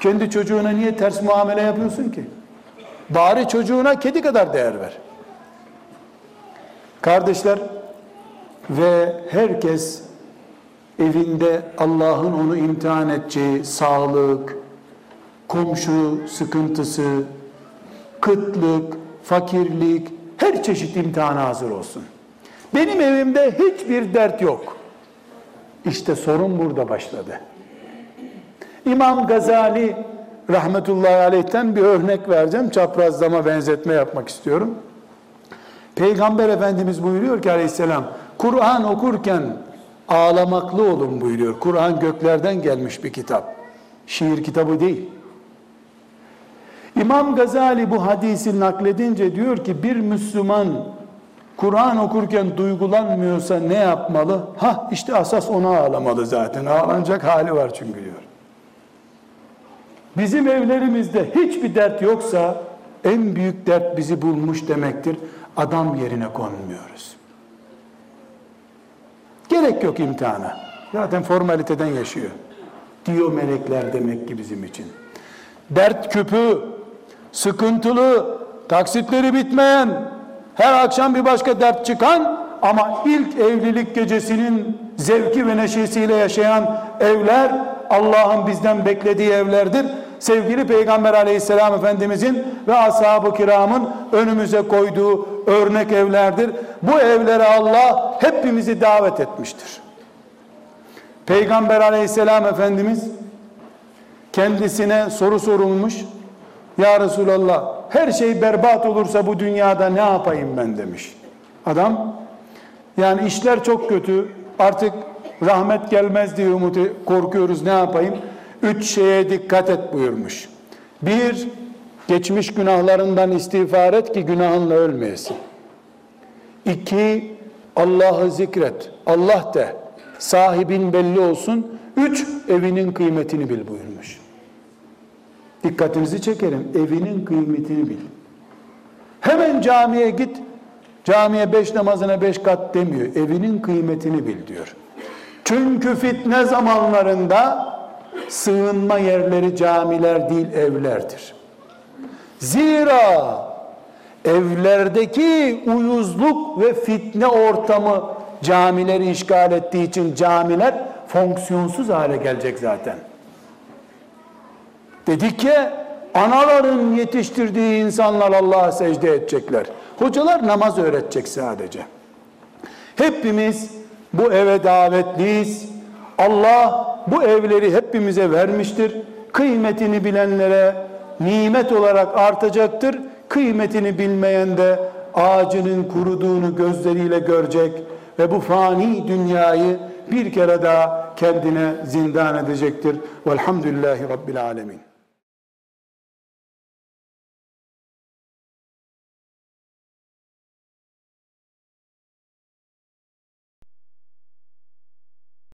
Kendi çocuğuna niye ters muamele yapıyorsun ki? Bari çocuğuna kedi kadar değer ver. Kardeşler ve herkes evinde Allah'ın onu imtihan edeceği sağlık, komşu sıkıntısı, kıtlık, fakirlik, her çeşit imtihana hazır olsun. Benim evimde hiçbir dert yok. İşte sorun burada başladı. İmam Gazali rahmetullahi aleyhten bir örnek vereceğim. Çaprazlama benzetme yapmak istiyorum. Peygamber Efendimiz buyuruyor ki aleyhisselam, Kur'an okurken ağlamaklı olun buyuruyor. Kur'an göklerden gelmiş bir kitap. Şiir kitabı değil. İmam Gazali bu hadisi nakledince diyor ki bir Müslüman Kur'an okurken duygulanmıyorsa ne yapmalı? Ha işte asas ona ağlamalı zaten. Ağlanacak hali var çünkü diyor. Bizim evlerimizde hiçbir dert yoksa en büyük dert bizi bulmuş demektir. Adam yerine konmuyoruz. Gerek yok imtihana. Zaten formaliteden yaşıyor. Diyor melekler demek ki bizim için. Dert küpü, sıkıntılı, taksitleri bitmeyen, her akşam bir başka dert çıkan ama ilk evlilik gecesinin zevki ve neşesiyle yaşayan evler Allah'ın bizden beklediği evlerdir. Sevgili Peygamber aleyhisselam efendimizin ve ashab-ı kiramın önümüze koyduğu örnek evlerdir. Bu evlere Allah hepimizi davet etmiştir. Peygamber aleyhisselam efendimiz kendisine soru sorulmuş. Ya Resulallah her şey berbat olursa bu dünyada ne yapayım ben demiş. Adam yani işler çok kötü artık rahmet gelmez diye umut korkuyoruz ne yapayım? Üç şeye dikkat et buyurmuş. Bir, geçmiş günahlarından istiğfar et ki günahınla ölmeyesin. İki, Allah'ı zikret. Allah de. Sahibin belli olsun. Üç, evinin kıymetini bil buyurmuş. Dikkatinizi çekerim. Evinin kıymetini bil. Hemen camiye git. Camiye beş namazına beş kat demiyor. Evinin kıymetini bil diyor. Çünkü fitne zamanlarında sığınma yerleri camiler değil evlerdir. Zira evlerdeki uyuzluk ve fitne ortamı camileri işgal ettiği için camiler fonksiyonsuz hale gelecek zaten. Dedik ki anaların yetiştirdiği insanlar Allah'a secde edecekler. Hocalar namaz öğretecek sadece. Hepimiz bu eve davetliyiz. Allah bu evleri hepimize vermiştir. Kıymetini bilenlere nimet olarak artacaktır. Kıymetini bilmeyen de ağacının kuruduğunu gözleriyle görecek ve bu fani dünyayı bir kere daha kendine zindan edecektir. Velhamdülillahi Rabbil Alemin.